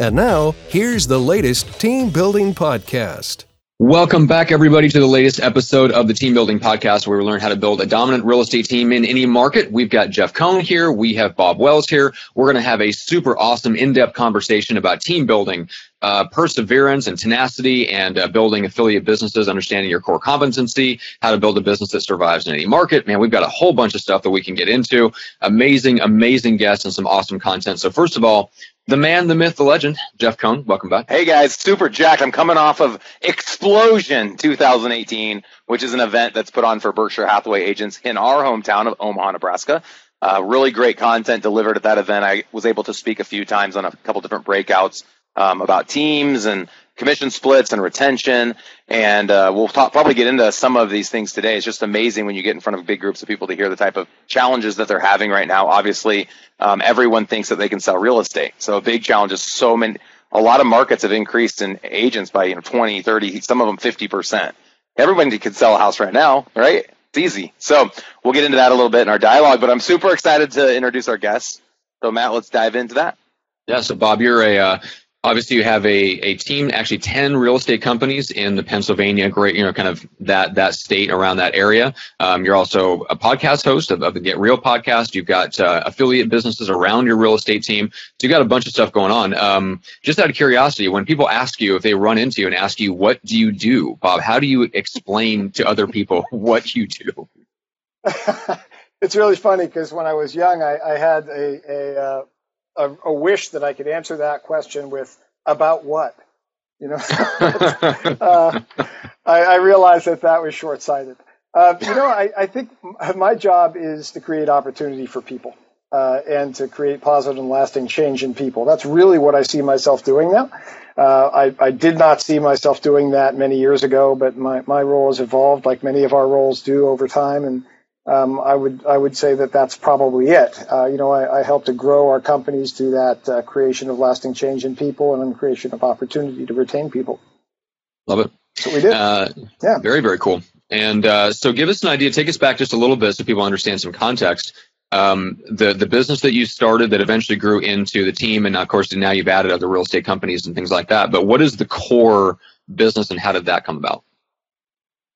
And now, here's the latest team building podcast. Welcome back, everybody, to the latest episode of the Team Building Podcast, where we learn how to build a dominant real estate team in any market. We've got Jeff Cohn here. We have Bob Wells here. We're going to have a super awesome, in depth conversation about team building, uh, perseverance, and tenacity, and uh, building affiliate businesses, understanding your core competency, how to build a business that survives in any market. Man, we've got a whole bunch of stuff that we can get into. Amazing, amazing guests, and some awesome content. So, first of all, the man, the myth, the legend, Jeff Cohn. Welcome back. Hey guys, super jacked. I'm coming off of Explosion 2018, which is an event that's put on for Berkshire Hathaway agents in our hometown of Omaha, Nebraska. Uh, really great content delivered at that event. I was able to speak a few times on a couple different breakouts um, about teams and commission splits and retention. And uh, we'll talk, probably get into some of these things today. It's just amazing when you get in front of big groups of people to hear the type of challenges that they're having right now. Obviously, um, everyone thinks that they can sell real estate. So a big challenge is so many, a lot of markets have increased in agents by, you know, 20, 30, some of them 50%. Everybody can sell a house right now, right? It's easy. So we'll get into that a little bit in our dialogue, but I'm super excited to introduce our guests. So Matt, let's dive into that. Yeah. So Bob, you're a uh, obviously you have a, a team actually 10 real estate companies in the pennsylvania great you know kind of that that state around that area. Um, you're also a podcast host of, of, the get real podcast. You've got uh, affiliate businesses around your real estate team. So you've got a bunch of stuff going on. Um, just out of curiosity when people ask you if they run into you and ask you what do you do? Bob how do you explain to other people what you do? It's really funny because when i was young i, I had a, a uh a, a, wish that I could answer that question with about what, you know. uh, I, I, realized that that was short sighted. Uh, you know, I, I, think my job is to create opportunity for people uh, and to create positive and lasting change in people. That's really what I see myself doing now. Uh, I, I, did not see myself doing that many years ago, but my, my role has evolved like many of our roles do over time. And um, I would I would say that that's probably it. Uh, you know, I, I, help to grow our companies through that uh, creation of lasting change in people and then creation of opportunity to retain people. Love it. That's what we did. Uh, yeah. Very very cool. And uh, so, give us an idea. Take us back just a little bit so people understand some context. Um, the the business that you started that eventually grew into the team, and of course now you've added other real estate companies and things like that. But what is the core business, and how did that come about?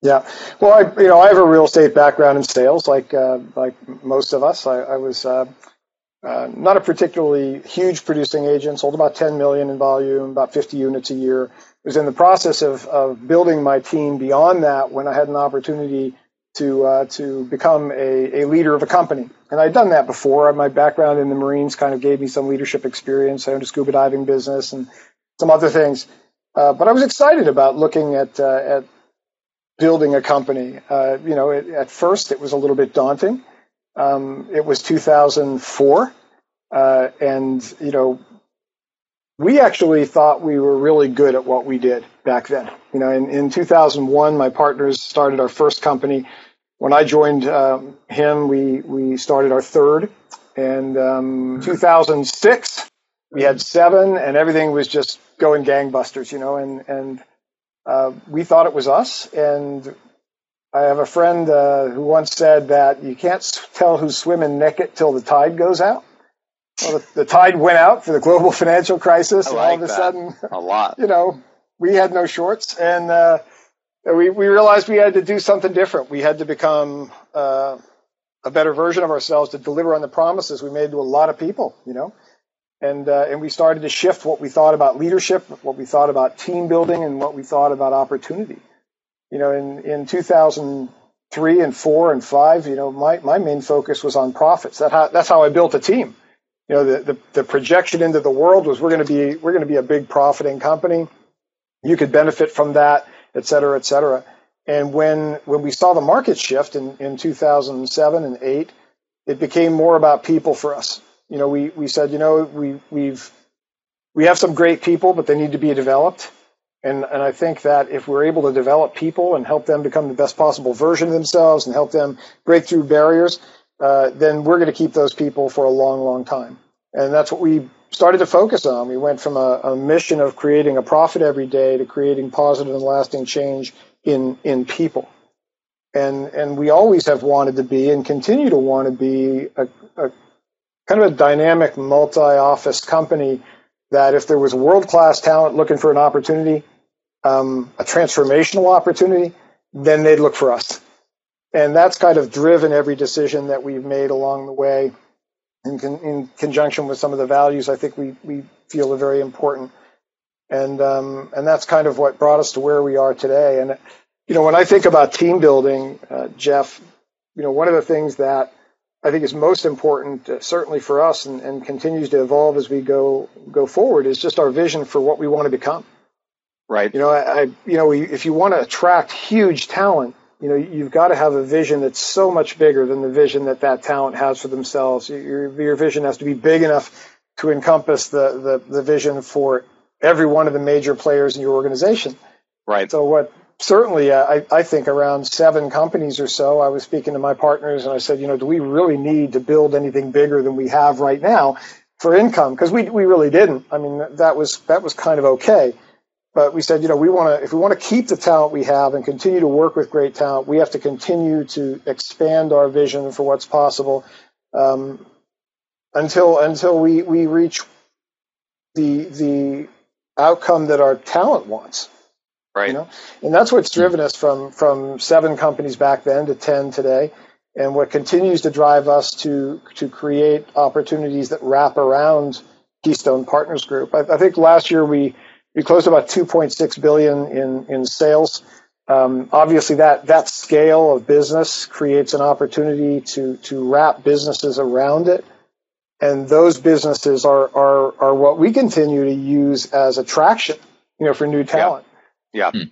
Yeah, well, I you know I have a real estate background in sales, like uh, like most of us. I, I was uh, uh, not a particularly huge producing agent, sold about 10 million in volume, about 50 units a year. Was in the process of of building my team beyond that when I had an opportunity to uh, to become a, a leader of a company, and I'd done that before. My background in the Marines kind of gave me some leadership experience. I owned a scuba diving business and some other things. Uh, but I was excited about looking at uh, at building a company. Uh, you know, it, at first it was a little bit daunting. Um, it was 2004, uh, and you know, we actually thought we were really good at what we did back then. You know, in, in 2001, my partners started our first company. When I joined um, him, we we started our third, and um, 2006 we had seven, and everything was just going gangbusters. You know, and and uh, we thought it was us. And I have a friend uh, who once said that you can't tell who's swimming naked till the tide goes out. Well, the, the tide went out for the global financial crisis, and all of a that. sudden, a lot. You know, we had no shorts, and uh, we we realized we had to do something different. We had to become uh, a better version of ourselves to deliver on the promises we made to a lot of people. You know, and uh, and we started to shift what we thought about leadership, what we thought about team building, and what we thought about opportunity. You know, in in 2003 and four and five, you know, my my main focus was on profits. That how, that's how I built a team. You know, the, the the projection into the world was we're going to be we're going to be a big profiting company. You could benefit from that, et cetera, et cetera. And when when we saw the market shift in in 2007 and eight, it became more about people for us you know, we, we said, you know, we, we've we have some great people, but they need to be developed. And, and I think that if we're able to develop people and help them become the best possible version of themselves and help them break through barriers, uh, then we're going to keep those people for a long, long time. And that's what we started to focus on. We went from a, a mission of creating a profit every day to creating positive and lasting change in, in people. And, and we always have wanted to be and continue to want to be a, a kind of a dynamic multi office company that if there was world class talent looking for an opportunity, um, a transformational opportunity, then they'd look for us. And that's kind of driven every decision that we've made along the way in, con- in conjunction with some of the values I think we, we feel are very important. And, um, and that's kind of what brought us to where we are today. And, you know, when I think about team building, uh, Jeff, you know, one of the things that I think is most important, uh, certainly for us, and, and, continues to evolve as we go go forward, is just our vision for what we want to become. Right. You know, I, I you know, we, if you want to attract huge talent, you know, you've got to have a vision that's so much bigger than the vision that that talent has for themselves. Your, your vision has to be big enough to encompass the, the, the vision for every one of the major players in your organization. Right. So what certainly, uh, I, I think around seven companies or so, I was speaking to my partners and I said, you know, do we really need to build anything bigger than we have right now for income? Because we, we really didn't. I mean, that was that was kind of okay. But we said, you know, we want to if we want to keep the talent we have and continue to work with great talent, we have to continue to expand our vision for what's possible um, until until we we reach the the outcome that our talent wants. Right. You know? And that's what's driven us from from seven companies back then to ten today, and what continues to drive us to to create opportunities that wrap around Keystone Partners Group. I, I think last year we we closed about 2.6 billion in in sales. Um, obviously, that that scale of business creates an opportunity to to wrap businesses around it, and those businesses are are are what we continue to use as attraction, you know, for new talent. Yeah. Yeah. Hmm.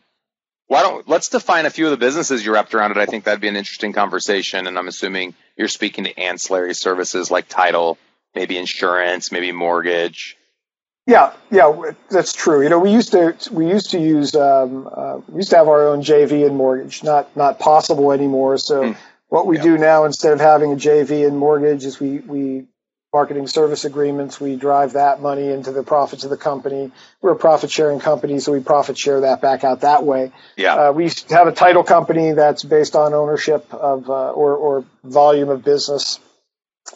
Why don't let's define a few of the businesses you wrapped around it. I think that'd be an interesting conversation. And I'm assuming you're speaking to ancillary services like title, maybe insurance, maybe mortgage. Yeah, yeah, that's true. You know, we used to we used to use um, uh, we used to have our own JV and mortgage, not not possible anymore. So. Hmm. What we yeah. do now, instead of having a JV and mortgage, is we, we marketing service agreements. We drive that money into the profits of the company. We're a profit sharing company, so we profit share that back out that way. Yeah. Uh, we have a title company that's based on ownership of uh, or, or volume of business.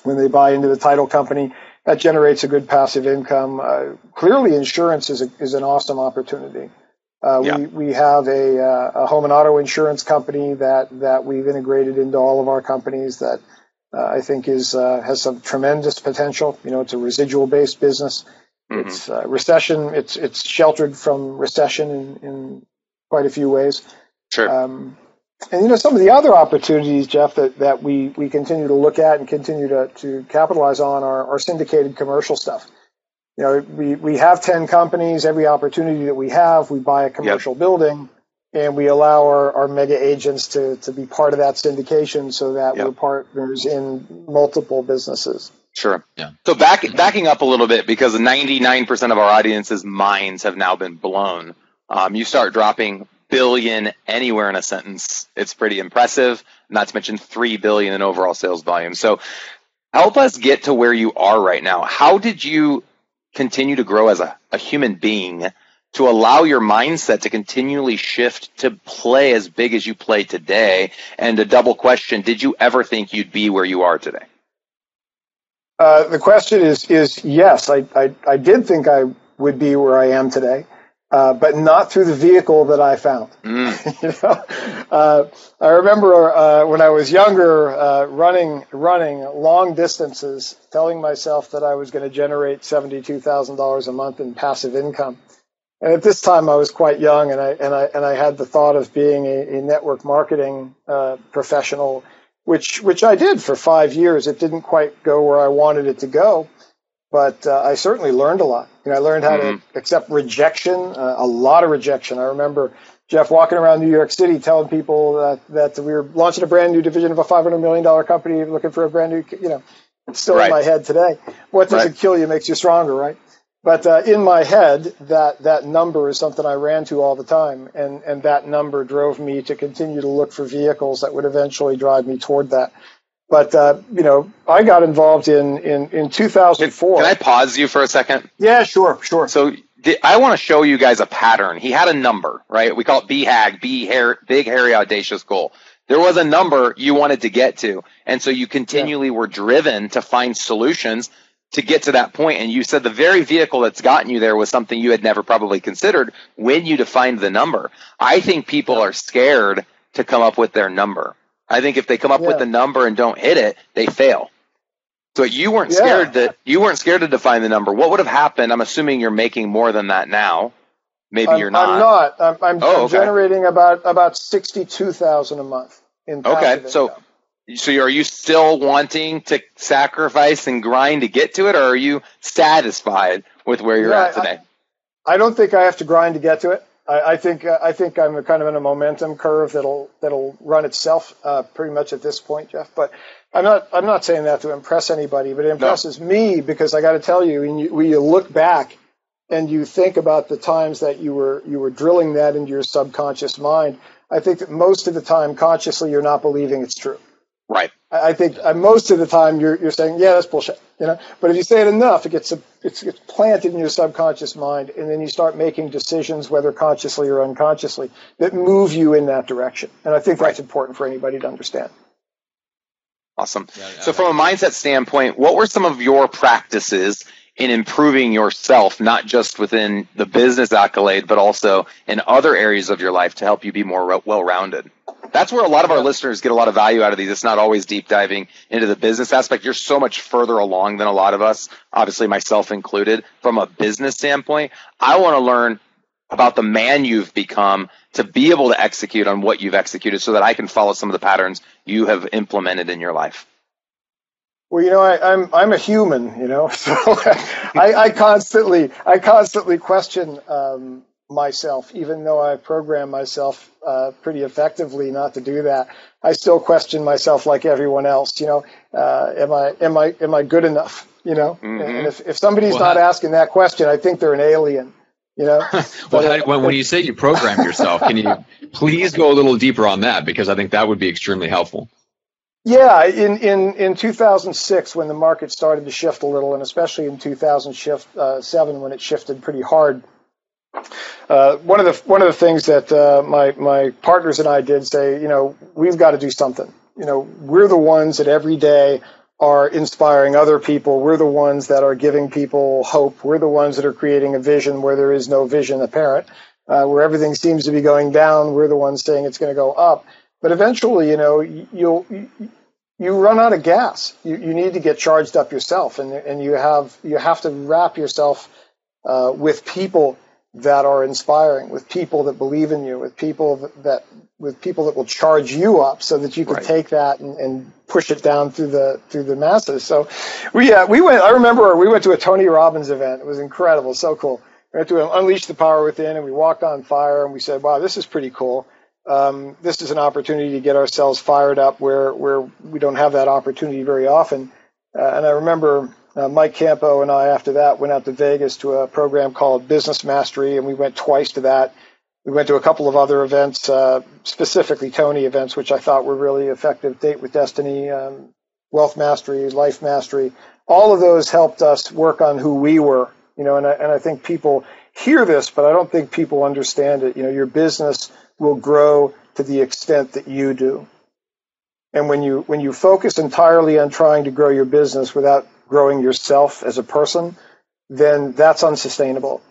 When they buy into the title company, that generates a good passive income. Uh, clearly, insurance is a, is an awesome opportunity. Uh, yeah. we, we have a, uh, a home and auto insurance company that, that we've integrated into all of our companies that uh, I think is uh, has some tremendous potential. You know, it's a residual based business. Mm-hmm. It's uh, recession. It's it's sheltered from recession in, in quite a few ways. Sure. Um, and you know some of the other opportunities, Jeff, that, that we, we continue to look at and continue to, to capitalize on are, are syndicated commercial stuff. You know, we, we have 10 companies. Every opportunity that we have, we buy a commercial yep. building and we allow our, our mega agents to, to be part of that syndication so that yep. we're partners in multiple businesses. Sure. Yeah. So back, backing up a little bit because 99% of our audience's minds have now been blown. Um, you start dropping billion anywhere in a sentence. It's pretty impressive. Not to mention 3 billion in overall sales volume. So help us get to where you are right now. How did you continue to grow as a, a human being to allow your mindset to continually shift to play as big as you play today? And a double question, did you ever think you'd be where you are today? Uh, the question is is yes, I, I, I did think I would be where I am today, uh, but not through the vehicle that I found. Mm. you know, uh, I remember uh, when I was younger, uh, running running long distances, telling myself that I was going to generate seventy two thousand dollars a month in passive income, and at this time, I was quite young, and I and I and I had the thought of being a, a network marketing uh, professional, which which I did for five years. It didn't quite go where I wanted it to go, but uh, I certainly learned a lot. You know, I learned how mm-hmm. to accept rejection, uh, a lot of rejection. I remember Jeff walking around New York City telling people that that we were launching a brand new division of a five hundred million dollar company, looking for a brand new, you know, it's still right. in my head today. What doesn't right. kill you makes you stronger, right? But uh, in my head, that that number is something I ran to all the time, and and that number drove me to continue to look for vehicles that would eventually drive me toward that. But uh, you know, I got involved in in in 2004. Can I pause you for a second? Yeah, sure, sure. So I want to show you guys a pattern. He had a number, right? We call it BHAG, B hair, big, hairy, audacious goal. There was a number you wanted to get to. And so you continually yeah. were driven to find solutions to get to that point. And you said the very vehicle that's gotten you there was something you had never probably considered when you defined the number. I think people are scared to come up with their number. I think if they come up yeah. with the number and don't hit it, they fail. So you weren't yeah. scared that you weren't scared to define the number. What would have happened? I'm assuming you're making more than that now. Maybe I'm, you're not. I'm not. I'm, I'm, oh, okay. generating about about sixty two thousand a month in okay. So so are you still wanting to sacrifice and grind to get to it, or are you satisfied with where you're yeah, at today? I, I, don't think I have to grind to get to it. I, I think uh, I think I'm kind of in a momentum curve that'll that'll run itself uh, pretty much at this point, Jeff. But I'm not I'm not saying that to impress anybody, but it impresses no. me because I got to tell you, when you, when you look back and you think about the times that you were you were drilling that into your subconscious mind, I think that most of the time, consciously, you're not believing it's true. Right. I, I think uh, most of the time you're you're saying, yeah, that's bullshit. You know, but if you say it enough, it gets a, it's, it's planted in your subconscious mind, and then you start making decisions, whether consciously or unconsciously, that move you in that direction. And I think that's right. important for anybody to understand. Awesome. Yeah, so, from a mindset standpoint, what were some of your practices in improving yourself, not just within the business accolade, but also in other areas of your life to help you be more well rounded? That's where a lot of our listeners get a lot of value out of these. It's not always deep diving into the business aspect. You're so much further along than a lot of us, obviously, myself included, from a business standpoint. I want to learn about the man you've become to be able to execute on what you've executed so that I can follow some of the patterns you have implemented in your life? Well, you know, I, am I'm, I'm a human, you know, so I, I constantly I constantly question um, myself, even though I program myself uh, pretty effectively not to do that. I still question myself like everyone else. You know, uh, am I am I am I good enough? You know, mm-hmm. and if if somebody's well, not asking that question, I think they're an alien. You know, well, how, when, when you say you program yourself, can you please go a little deeper on that because I think that would be extremely helpful. Yeah, in, in, in 2006, when the market started to shift a little, and especially in 2007 uh, when it shifted pretty hard, uh, one of the one of the things that uh, my my partners and I did say, you know, we've got to do something. You know, we're the ones that every day are inspiring other people. We're the ones that are giving people hope. We're the ones that are creating a vision where there is no vision apparent. Uh, where everything seems to be going down, we're the ones saying it's going to go up. But eventually, you know, you'll you run out of gas. You, you need to get charged up yourself, and and you have you have to wrap yourself uh, with people that are inspiring, with people that believe in you, with people that, that with people that will charge you up, so that you can right. take that and, and, push it down through the through the masses. So we uh, we went. I remember we went to a Tony Robbins event. It was incredible, so cool. We went to unleash the power within, and we walked on fire, and we said, "Wow, this is pretty cool." Um, this is an opportunity to get ourselves fired up where where we don't have that opportunity very often. Uh, and I remember uh, Mike Campo and I, after that, went out to Vegas to a program called Business Mastery, and we went twice to that. We went to a couple of other events, uh, specifically Tony events, which I thought were really effective. Date with Destiny, um, Wealth Mastery, Life Mastery. All of those helped us work on who we were, you know. And I, and I think people hear this, but I don't think people understand it. You know, your business will grow to the extent that you do. And when you when you focus entirely on trying to grow your business without growing yourself as a person, then that's unsustainable.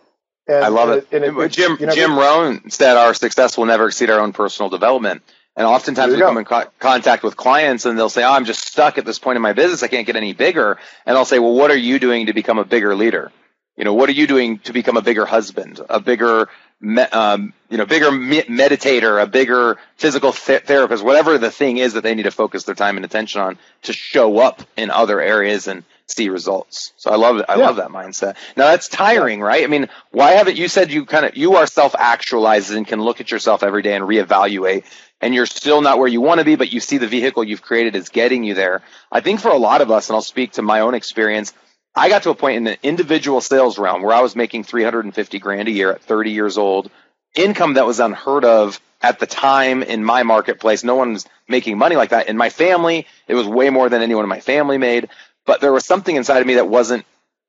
And, I love it. it, it Jim you know, Jim Rohn said our success will never exceed our own personal development. And oftentimes we go. come in co- contact with clients and they'll say, "Oh, I'm just stuck at this point in my business. I can't get any bigger." And I'll say, "Well, what are you doing to become a bigger leader? You know, what are you doing to become a bigger husband, a bigger me, um, you know, bigger me- meditator, a bigger physical th- therapist, whatever the thing is that they need to focus their time and attention on to show up in other areas and see results. So I love it. I yeah. love that mindset. Now that's tiring, right? I mean, why haven't you said you kind of you are self actualized and can look at yourself every day and reevaluate and you're still not where you want to be, but you see the vehicle you've created is getting you there. I think for a lot of us, and I'll speak to my own experience, I got to a point in the individual sales realm where I was making 350 grand a year at 30 years old, income that was unheard of at the time in my marketplace. No one was making money like that. In my family, it was way more than anyone in my family made. But there was something inside of me that wasn't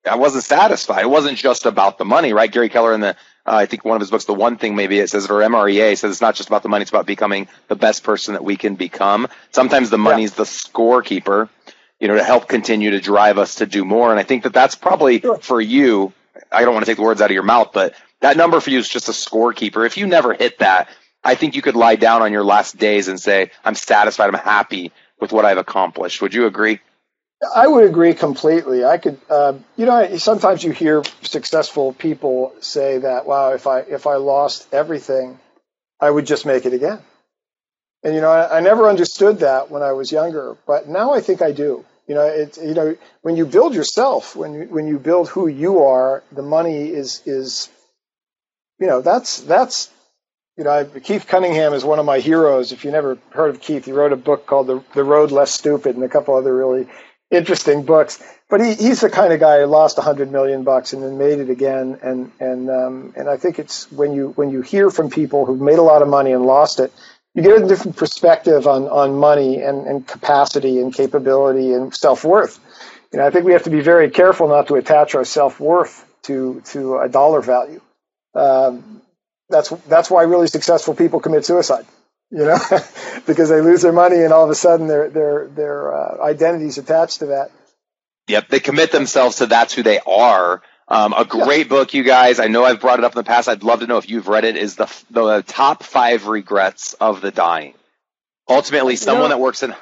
I wasn't satisfied. It wasn't just about the money, right? Gary Keller in the uh, I think one of his books, the one thing maybe it says, or MREA says it's not just about the money; it's about becoming the best person that we can become. Sometimes the money's yeah. the scorekeeper, you know, to help continue to drive us to do more. And I think that that's probably sure. for you. I don't want to take the words out of your mouth, but that number for you is just a scorekeeper. If you never hit that, I think you could lie down on your last days and say, "I'm satisfied. I'm happy with what I've accomplished." Would you agree? I would agree completely. I could, uh, you know, sometimes you hear successful people say that, "Wow, if I if I lost everything, I would just make it again." And you know, I, I never understood that when I was younger, but now I think I do. You know, it's you know, when you build yourself, when you when you build who you are, the money is is, you know, that's that's you know, I, Keith Cunningham is one of my heroes. If you never heard of Keith, he wrote a book called The, the Road Less Stupid and a couple other really interesting books. But he, he's the kind of guy who lost a hundred million bucks and then made it again. And and um, and I think it's when you when you hear from people who've made a lot of money and lost it, you get a different perspective on on money and, and capacity and capability and self worth. You know, I think we have to be very careful not to attach our self worth to to a dollar value. Um, that's that's why really successful people commit suicide you know, because they lose their money and all of a sudden their their their uh, identities attached to that. Yep, they commit themselves to that's who they are. Um, a great yeah. book, you guys. I know I've brought it up in the past. I'd love to know if you've read it. Is the the top five regrets of the dying? Ultimately, someone you know, that works in.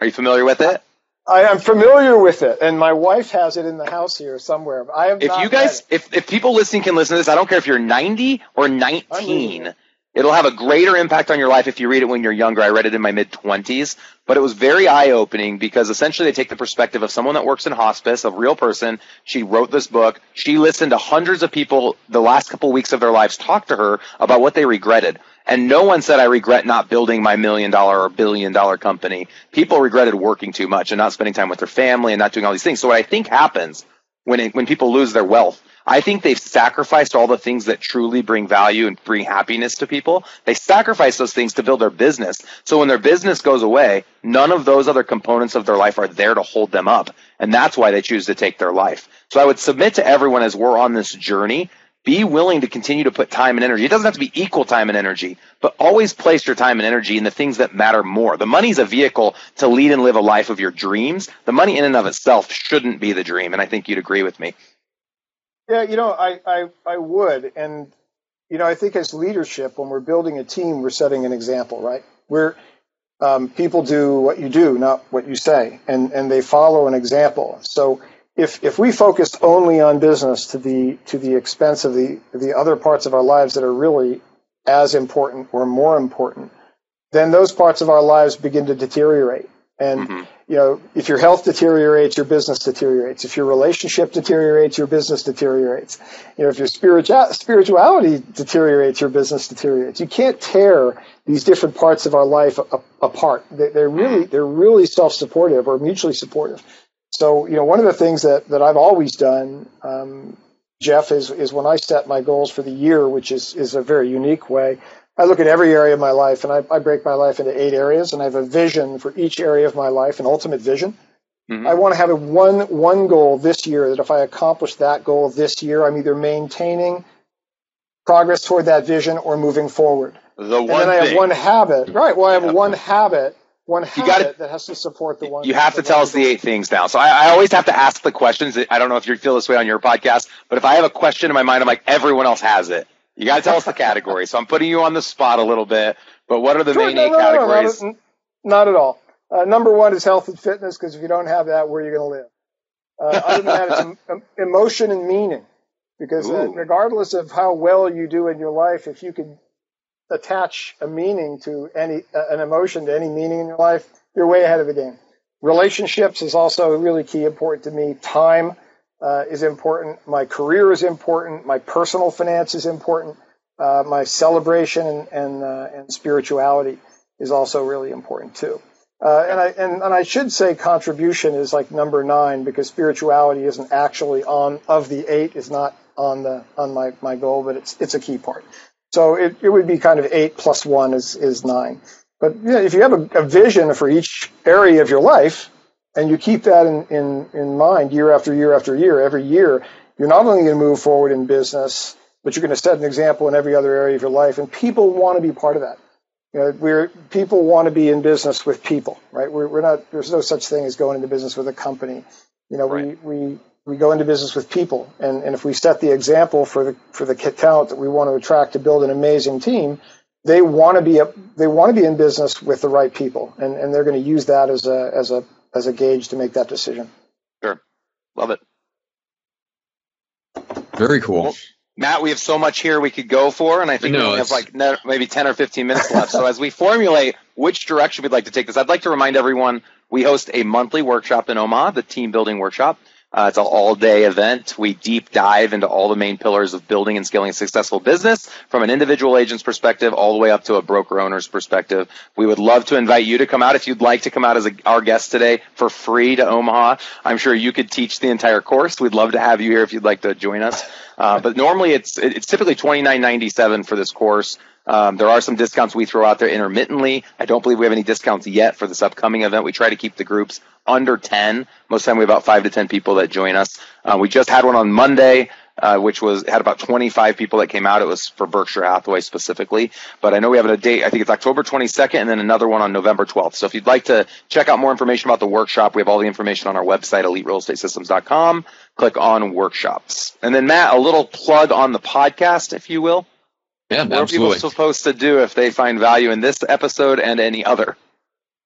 Are you familiar with it? I am familiar with it, and my wife has it in the house here somewhere. I have. If you guys, if if people listening can listen to this, I don't care if you're 90 or 19. It'll have a greater impact on your life if you read it when you're younger. I read it in my mid 20s, but it was very eye opening because essentially they take the perspective of someone that works in hospice, a real person. She wrote this book. She listened to hundreds of people the last couple weeks of their lives talk to her about what they regretted. And no one said, I regret not building my million dollar or billion dollar company. People regretted working too much and not spending time with their family and not doing all these things. So what I think happens when, it, when people lose their wealth I think they've sacrificed all the things that truly bring value and bring happiness to people. They sacrifice those things to build their business. So when their business goes away, none of those other components of their life are there to hold them up. And that's why they choose to take their life. So I would submit to everyone as we're on this journey, be willing to continue to put time and energy. It doesn't have to be equal time and energy, but always place your time and energy in the things that matter more. The money's a vehicle to lead and live a life of your dreams. The money in and of itself shouldn't be the dream. And I think you'd agree with me. Yeah, you know, I, I, I would. And, you know, I think as leadership, when we're building a team, we're setting an example, right? We're, um, people do what you do, not what you say, and, and they follow an example. So if, if we focused only on business to the, to the expense of the, the other parts of our lives that are really as important or more important, then those parts of our lives begin to deteriorate. And mm-hmm. You know, if your health deteriorates, your business deteriorates. If your relationship deteriorates, your business deteriorates. You know, if your spiritual spirituality deteriorates, your business deteriorates. You can't tear these different parts of our life apart. They're really they're really self-supportive or mutually supportive. So, you know, one of the things that that I've always done, um, Jeff, is is when I set my goals for the year, which is is a very unique way. I look at every area of my life and I, I, break my life into eight areas and I have a vision for each area of my life, an ultimate vision. Mm-hmm. I want to have a one one goal this year that if I accomplish that goal this year, I'm either maintaining progress toward that vision or moving forward. The one and then I have one habit. Right. Well, I have one habit one habit you gotta, that has to support the one. You have to tell us the eight things now. So I, I, always have to ask the questions. I don't know if you feel this way on your podcast, but if I have a question in my mind, I'm like, everyone else has it. You got to tell us the category. So I'm putting you on the spot a little bit. But what are the sure, main no, eight no, categories? No, not, at all. Uh, number one is health and fitness because if you don't have that, where are you going to live? Uh, other than that, it's emotion and meaning. Because uh, regardless of how well you do in your life, if you can attach a meaning to any uh, an emotion to any meaning in your life, you're way ahead of the game. Relationships is also really key important to me. Time uh, is important. My career is important. My personal finance is important. Uh, my celebration and and, uh, and spirituality is also really important too. Uh, and I and, and I should say contribution is like number nine because spirituality isn't actually on of the eight is not on the on my, my goal, but it's it's a key part. So it, it would be kind of eight plus one is is nine. But know, if you have a, a vision for each area of your life, and you keep that in, in, in mind year after year after year, every year, you're not only going to move forward in business, but you're going to set an example in every other area of your life, and people want to be part of that. You know, we're people want to be in business with people, right? We're, we're not. There's no such thing as going into business with a company. You know, right. we we we go into business with people, and, and if we set the example for the for the talent that we want to attract to build an amazing team, they want to be a, they want to be in business with the right people, and, and they're going to use that as a as a as a gauge to make that decision. Sure, love it. Very cool. Well, Matt, we have so much here we could go for, and I think no, we have like maybe 10 or 15 minutes left. so as we formulate which direction we'd like to take this, I'd like to remind everyone we host a monthly workshop in Omaha, the Team Building Workshop. Uh, it's an all-day event. We deep dive into all the main pillars of building and scaling a successful business from an individual agent's perspective all the way up to a broker owner's perspective. We would love to invite you to come out if you'd like to come out as a, our guest today for free to Omaha. I'm sure you could teach the entire course. We'd love to have you here if you'd like to join us. Uh, but normally it's it's typically twenty nine ninety seven for this course. Um, there are some discounts we throw out there intermittently. I don't believe we have any discounts yet for this upcoming event. We try to keep the groups under 10. Most of the time we have about five to 10 people that join us. Uh, we just had one on Monday. Uh, which was had about 25 people that came out. It was for Berkshire Hathaway specifically, but I know we have a date. I think it's October 22nd, and then another one on November 12th. So if you'd like to check out more information about the workshop, we have all the information on our website, EliteRealEstateSystems.com. Click on workshops, and then Matt, a little plug on the podcast, if you will. Yeah, what absolutely. are people supposed to do if they find value in this episode and any other?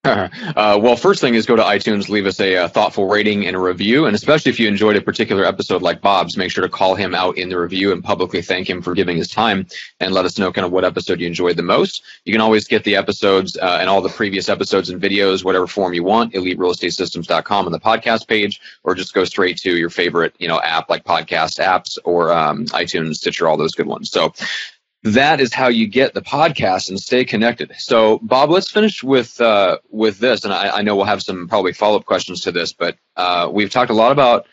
uh, well, first thing is go to iTunes, leave us a, a, thoughtful rating and a review. And especially if you enjoyed a particular episode like Bob's, make sure to call him out in the review and publicly thank him for giving his time and let us know kind of what episode you enjoyed the most. You can always get the episodes uh, and all the previous episodes and videos, whatever form you want, eliterealestatesystems.com on the podcast page, or just go straight to your favorite, you know, app like podcast apps or um, iTunes, Stitcher, all those good ones. So that is how you get the podcast and stay connected. So, Bob, let's finish with uh, with this, and I, I, know we'll have some probably follow up questions to this, but uh, we've talked a lot about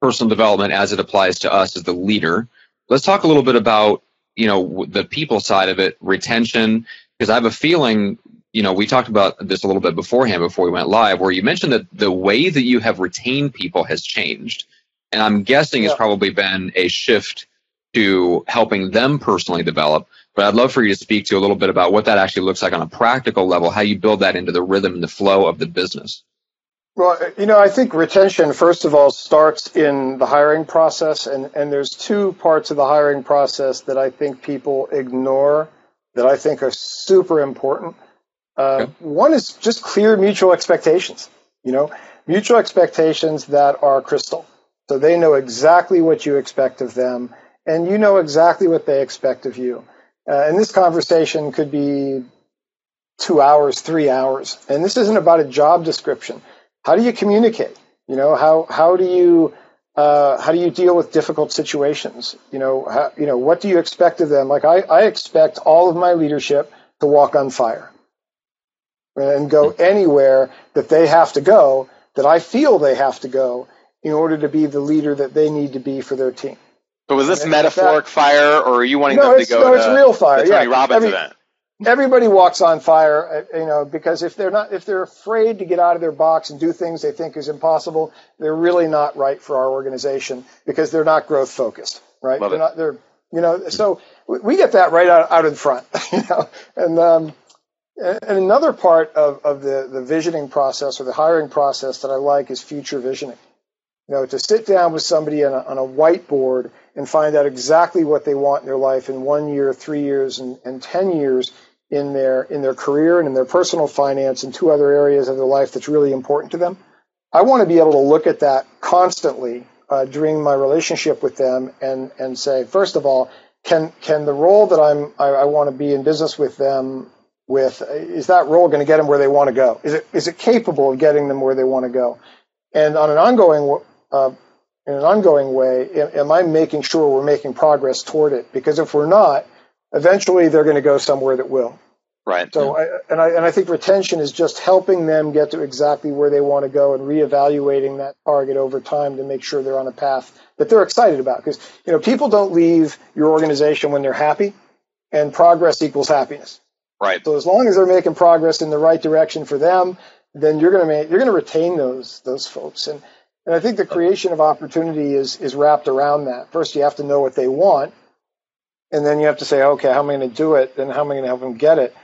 personal development as it applies to us as the leader. Let's talk a little bit about you know the people side of it, retention, because I have a feeling. You know, we talked about this a little bit beforehand before we went live, where you mentioned that the way that you have retained people has changed, and I'm guessing yeah. it's probably been a shift to helping them personally develop. But I'd love for you to speak to a little bit about what that actually looks like on a practical level, how you build that into the rhythm and the flow of the business. Well, you know, I think retention, first of all, starts in the hiring process. And, and there's two parts of the hiring process that I think people ignore that I think are super important. Uh, okay. One is just clear mutual expectations, you know, mutual expectations that are crystal. So they know exactly what you expect of them and you know exactly what they expect of you. Uh, and this conversation could be two hours, three hours. And this isn't about a job description. How do you communicate? You know, how how do you uh, how do you deal with difficult situations? You know, how, you know, what do you expect of them? Like I, I expect all of my leadership to walk on fire and go anywhere that they have to go, that I feel they have to go in order to be the leader that they need to be for their team. But was this metaphoric fire, or are you wanting no, them to go? No, it's real fire. The Tony yeah, Robbins Every, event. Everybody walks on fire, uh, you know, because if they're not, if they're afraid to get out of their box and do things they think is impossible, they're really not right for our organization because they're not growth focused, right? Love they're it. not. They're, you know, so we get that right out, out in front, you know, and um, and another part of, of the, the visioning process or the hiring process that I like is future visioning. You know, to sit down with somebody on a, on a whiteboard and find out exactly what they want in their life in one year, three years, and, and 10 years in their, in their career and in their personal finance and two other areas of their life that's really important to them. I want to be able to look at that constantly uh, during my relationship with them and, and say, first of all, can, can the role that I'm, I, I want to be in business with them with, is that role going to get them where they want to go? Is it, is it capable of getting them where they want to go? And on an ongoing uh, in an ongoing way, am I making sure we're making progress toward it? Because if we're not, eventually they're going to go somewhere that will. Right. So, I, and I and I think retention is just helping them get to exactly where they want to go and reevaluating that target over time to make sure they're on a path that they're excited about. Because you know, people don't leave your organization when they're happy, and progress equals happiness. Right. So as long as they're making progress in the right direction for them, then you're going to make you're going to retain those those folks. And and I think the creation of opportunity is is wrapped around that. First, you have to know what they want, and then you have to say, okay, how am I going to do it? Then how am I going to help them get it?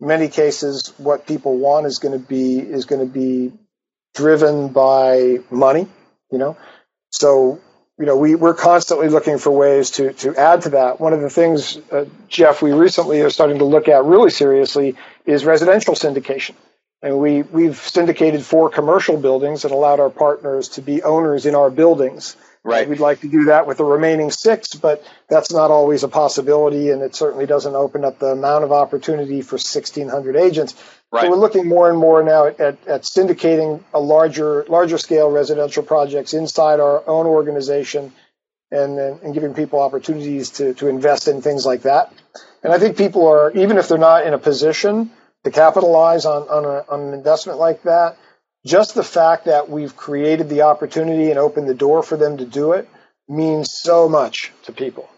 In many cases, what people want is going to be is going to be driven by money. You know, so you know we we're constantly looking for ways to to add to that. One of the things, uh, Jeff, we recently are starting to look at really seriously is residential syndication. And we, we've syndicated four commercial buildings and allowed our partners to be owners in our buildings. Right. We'd like to do that with the remaining six, but that's not always a possibility, and it certainly doesn't open up the amount of opportunity for 1,600 agents. Right. So we're looking more and more now at, at, at syndicating a larger larger scale residential projects inside our own organization, and and giving people opportunities to to invest in things like that. And I think people are even if they're not in a position to capitalize on, on, a, on an investment like that, just the fact that we've created the opportunity and opened the door for them to do it means so much to people,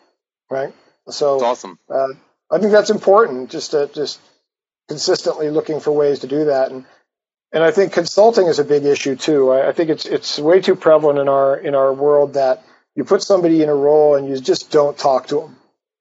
right? So that's awesome. Uh, I think that's important. Just to, just consistently looking for ways to do that, and and I think consulting is a big issue too. I, I think it's it's way too prevalent in our in our world that you put somebody in a role and you just don't talk to them.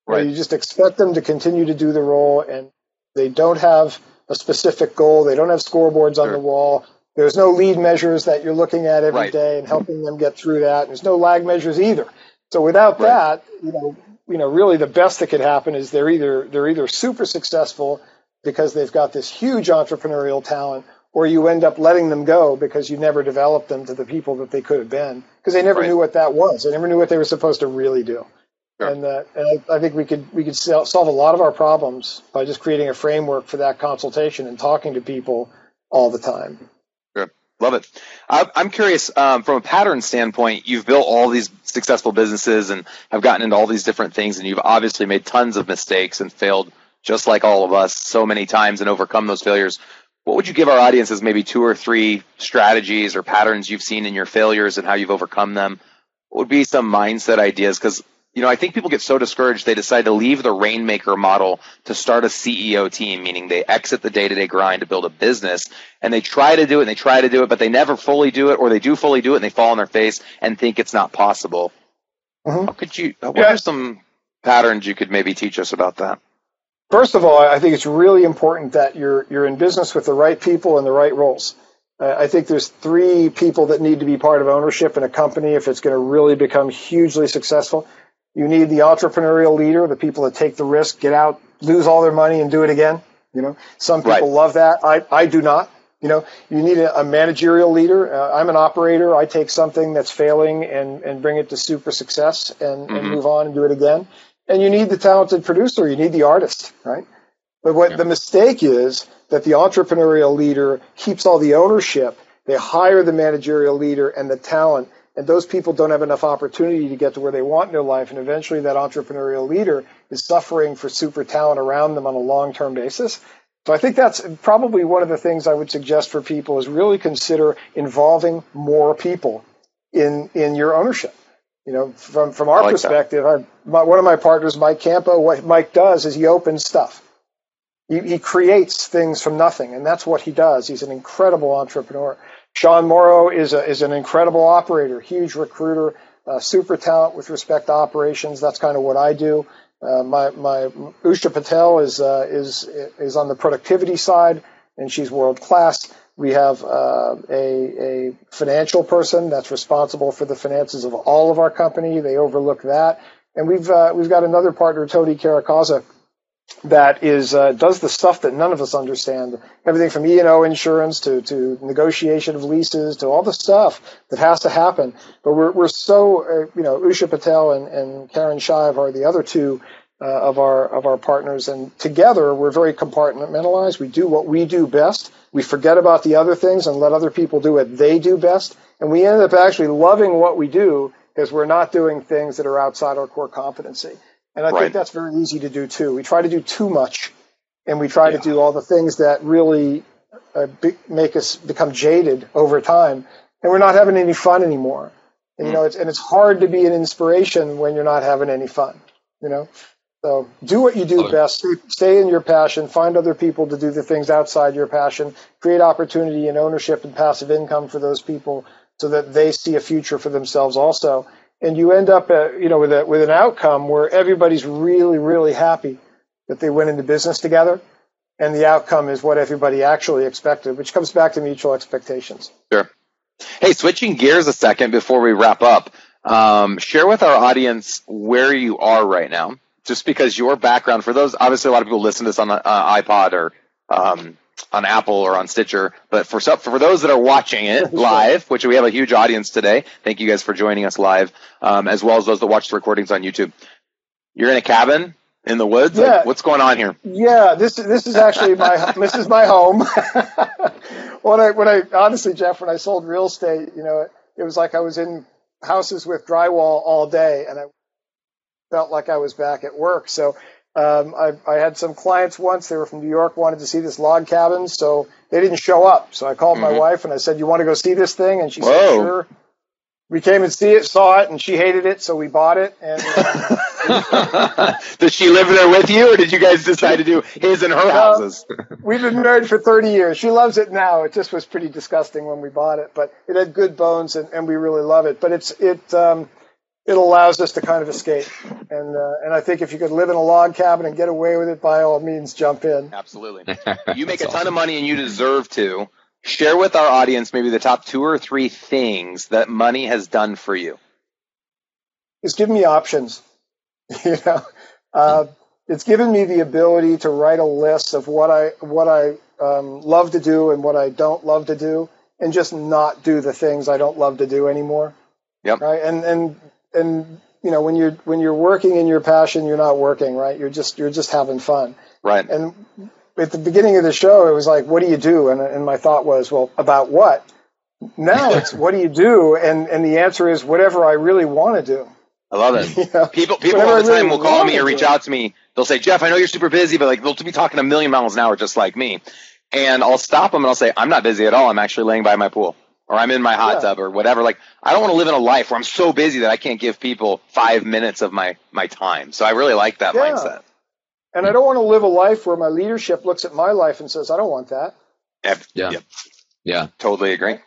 Right. You just expect them to continue to do the role, and they don't have a specific goal. They don't have scoreboards on sure. the wall. There's no lead measures that you're looking at every right. day and helping them get through that. There's no lag measures either. So without right. that, you know, you know, really the best that could happen is they're either they're either super successful because they've got this huge entrepreneurial talent, or you end up letting them go because you never developed them to the people that they could have been because they never right. knew what that was. They never knew what they were supposed to really do. Sure. And, uh, and I, I, think we could we could solve a lot of our problems by just creating a framework for that consultation and talking to people all the time. Sure. Love it. I, I'm curious um, from a pattern standpoint. You've built all these successful businesses and have gotten into all these different things, and you've obviously made tons of mistakes and failed, just like all of us, so many times and overcome those failures. What would you give our audience as maybe two or three strategies or patterns you've seen in your failures and how you've overcome them? What would be some mindset ideas? Because you know, I think people get so discouraged they decide to leave the rainmaker model to start a CEO team, meaning they exit the day-to-day grind to build a business, and they try to do it and they try to do it, but they never fully do it, or they do fully do it and they fall on their face and think it's not possible. Mm-hmm. How could you? What yeah. are some patterns you could maybe teach us about that? First of all, I think it's really important that you're you're in business with the right people and the right roles. Uh, I think there's three people that need to be part of ownership in a company if it's going to really become hugely successful. You need the entrepreneurial leader, the people that take the risk, get out, lose all their money, and do it again. You know, some people right. love that. I, I do not. You know, you need a, a managerial leader. Uh, I'm an operator. I take something that's failing and, and bring it to super success and, mm-hmm. and move on and do it again. And you need the talented producer. You need the artist, right? But what yeah. the mistake is that the entrepreneurial leader keeps all the ownership. They hire the managerial leader and the talent and those people don't have enough opportunity to get to where they want in their life. And eventually that entrepreneurial leader is suffering for super talent around them on a long-term basis. So i think that's probably one of the things i would suggest for people is really consider involving more people in in your ownership. You know from from our like perspective I, my, one of my partners mike campo what mike does is he opens stuff. He, he creates things from nothing and that's what he does. He's an incredible entrepreneur Sean Morrow is a, is an incredible operator, huge recruiter, uh, super talent with respect to operations. That's kind of what I do. Uh, my my Usha Patel is uh, is is on the productivity side, and she's world class. We have uh, a a financial person that's responsible for the finances of all of our company. They overlook that, and we've uh, we've got another partner, Tony Caracazza, that is uh, does the stuff that none of us understand. Everything from E and O insurance to to negotiation of leases to all the stuff that has to happen. But we're we're so uh, you know Usha Patel and, and Karen Shive are the other two uh, of our of our partners, and together we're very compartmentalized. We do what we do best. We forget about the other things and let other people do what they do best, and we end up actually loving what we do because we're not doing things that are outside our core competency. And I right. think that's very easy to do too. We try to do too much and we try Yeah. to do all the things that really uh, be, make us become jaded over time, and we're not having any fun anymore. And you know, it's and it's hard to be an inspiration when you're not having any fun. You know, so do what you do it. best. Stay in your passion. Find other people to do the things outside your passion. Create opportunity and ownership and passive income for those people, so that they see a future for themselves also. And you end up, uh, you know, with a with an outcome where everybody's really, really happy that they went into business together, and the outcome is what everybody actually expected, which comes back to mutual expectations. Sure. Hey, switching gears a second before we wrap up, um, share with our audience where you are right now. Just because your background, for those, obviously a lot of people listen to this on an uh, iPod or um, on Apple or on Stitcher, but for for those that are watching it live, which we have a huge audience today, thank you guys for joining us live, um, as well as those that watch the recordings on YouTube. You're in a cabin in the woods. Like, Yeah. what's going on here? Yeah, this this is actually my this is my home. when I when I honestly, Jeff, when I sold real estate, you know, it was like I was in houses with drywall all day, and I felt like I was back at work. So um, I, I had some clients once. They were from New York, wanted to see this log cabin, so they didn't show up. So I called my Mhm. wife and I said, "You want to go see this thing?" And she said, "Sure." We came and see it, saw it, and she hated it, so we bought it. And uh, Does she live there with you, or did you guys decide to do his and her houses? We've been married for 30 years. She loves it now. It just was pretty disgusting when we bought it, but it had good bones and, and we really love it. But it's it um, it allows us to kind of escape, and uh, and I think if you could live in a log cabin and get away with it, by all means, jump in. Absolutely. You make a ton awesome. of money and you deserve to. Share with our audience maybe the top two or three things that money has done for you. It's given me options. you know, uh, it's given me the ability to write a list of what I what I um, love to do and what I don't love to do, and just not do the things I don't love to do anymore. Yep. Right. And and and you know when you're when you're working in your passion, you're not working. Right. You're just you're just having fun. Right. And at the beginning of the show, it was like, "What do you do?" And and my thought was, "Well, about what?" Now it's, "What do you do?" And and the answer is, "Whatever I really want to do." I love it. Know? People people all the I really time will call me or reach out to me. They'll say, Jeff, I know you're super busy, but like they'll be talking a million miles an hour just like me. And I'll stop them and I'll say, I'm not busy at all. I'm actually laying by my pool. Or I'm in my hot Yeah. tub or whatever. Like I don't want to live in a life where I'm so busy that I can't give people five minutes of my my time. So I really like that Yeah. mindset. And I don't want to live a life where my leadership looks at my life and says, "I don't want that." Yep. Yeah. Yep. Yeah. Totally agree.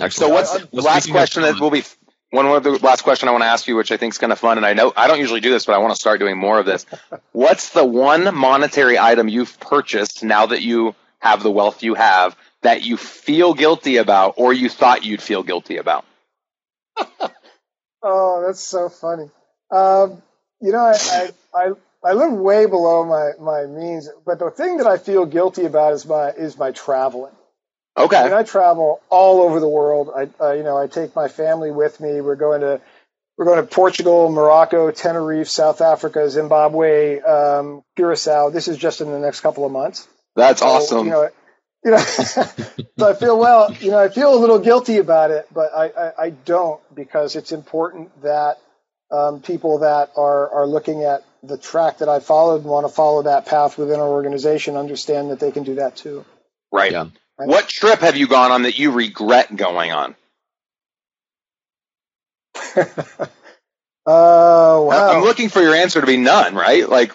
Excellent. So what's I- the last question that fun- will be one of the last question I want to ask you, which I think is kind of fun, and I know I don't usually do this, but I want to start doing more of this. What's the one monetary item you've purchased now that you have the wealth you have that you feel guilty about, or you thought you'd feel guilty about? Oh, that's so funny. Um, you know, I, I, I, I live way below my, my means, but the thing that I feel guilty about is my is my traveling. I mean, I travel all over the world. I, uh, you know, I take my family with me. We're going to, we're going to Portugal, Morocco, Tenerife, South Africa, Zimbabwe, um, Curacao. This is just in the next couple of months. that's So, awesome. You know, you know, so I feel well. You know, I feel a little guilty about it, but I, I, I don't because it's important that um, people that are are looking at the track that I followed and want to follow that path within our organization understand that they can do that too. right. Yeah. What trip have you gone on that you regret going on? Oh wow! I'm looking for your answer to be none. Right? Like,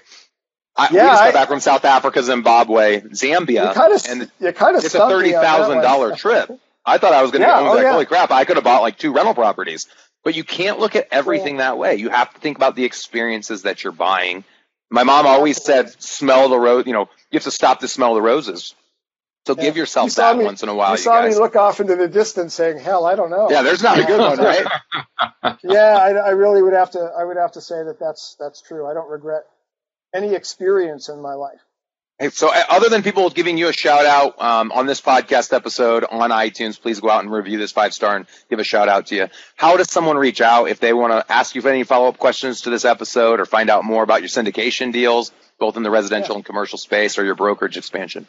I, we Yeah, just got back from South Africa, Zimbabwe, Zambia. you kind of and you it's a thirty thousand dollar trip. I thought I was going to Yeah, own oh, like, yeah. holy crap! I could have bought like two rental properties. But you can't look at everything that way. You have to think about the experiences that you're buying. My mom always said, "Smell the rose." You know, you have to stop to smell the roses. So give yourself saw that me- once in a while, you you, saw guys. me look off into the distance, saying, "Hell, I don't know." yeah, there's not a good one, right? yeah, I, I really would have to. I would have to say that that's that's true. I don't regret any experience in my life. Hey, so uh, other than people giving you a shout out um, on this podcast episode on iTunes, please go out and review this five star and give a shout out to you. How does someone reach out if they want to ask you for any follow up questions to this episode or find out more about your syndication deals, both in the residential and commercial space or your brokerage expansion?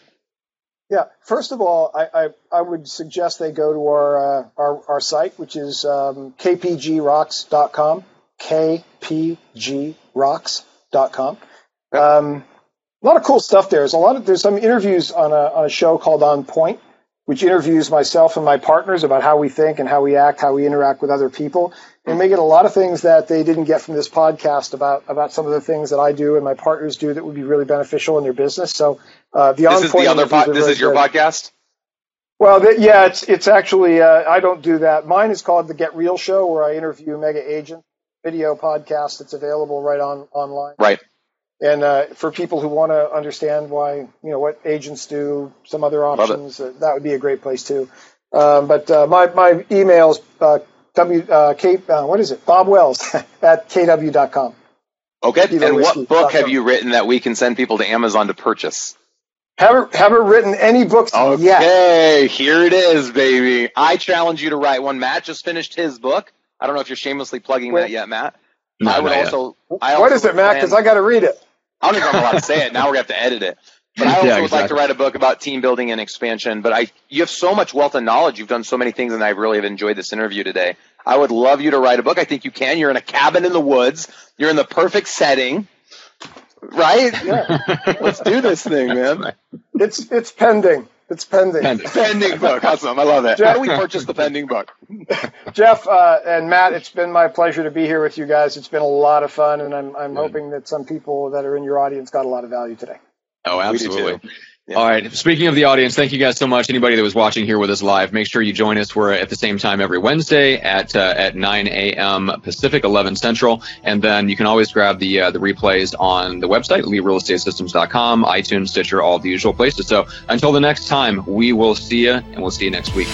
Yeah. First of all, I, I, I would suggest they go to our uh, our, our site, which is um, kpgrocks.com. kpgrocks.com. Um, a lot of cool stuff there. There's a lot of there's some interviews on a on a show called On Point, which interviews myself and my partners about how we think and how we act, how we interact with other people, and they get a lot of things that they didn't get from this podcast about about some of the things that I do and my partners do that would be really beneficial in their business. So uh, the this is the other po- this is your good. podcast. Well, the, yeah, it's it's actually uh, I don't do that. Mine is called the Get Real Show, where I interview mega agents. Video podcast that's available right on online. Right. And uh, for people who want to understand why, you know, what agents do, some other options, uh, that would be a great place too. Um, but uh, my my email uh, w uh, K, uh, what is it? Bob Wells at kw.com. Okay. Kilo and what book have you written that we can send people to Amazon to purchase? Haven't haven't written any books okay, yet. Okay, here it is, baby. I challenge you to write one. Matt just finished his book. I don't know if you're shamelessly plugging Wait. that yet, Matt. No, I would also. I what is it, Matt? Because I got to read it. I don't even know how to say it. Now we're going to have to edit it. But I also yeah, exactly. would like to write a book about team building and expansion. But I, you have so much wealth and knowledge. You've done so many things, and I really have enjoyed this interview today. I would love you to write a book. I think you can. You're in a cabin in the woods. You're in the perfect setting, right? Yeah. Let's do this thing, man. It's it's pending. It's pending. Pending, pending book. Awesome. I love that. Jeff, How do we purchase the pending book? Jeff uh, and Matt, it's been my pleasure to be here with you guys. It's been a lot of fun, and I'm, I'm hoping that some people that are in your audience got a lot of value today. Oh, absolutely. Yeah. All right. Speaking of the audience, thank you guys so much. Anybody that was watching here with us live, make sure you join us. We're at the same time every Wednesday at uh, at 9 a.m. Pacific, 11 Central, and then you can always grab the uh, the replays on the website, LeeRealEstateSystems.com, iTunes, Stitcher, all the usual places. So until the next time, we will see you, and we'll see you next week.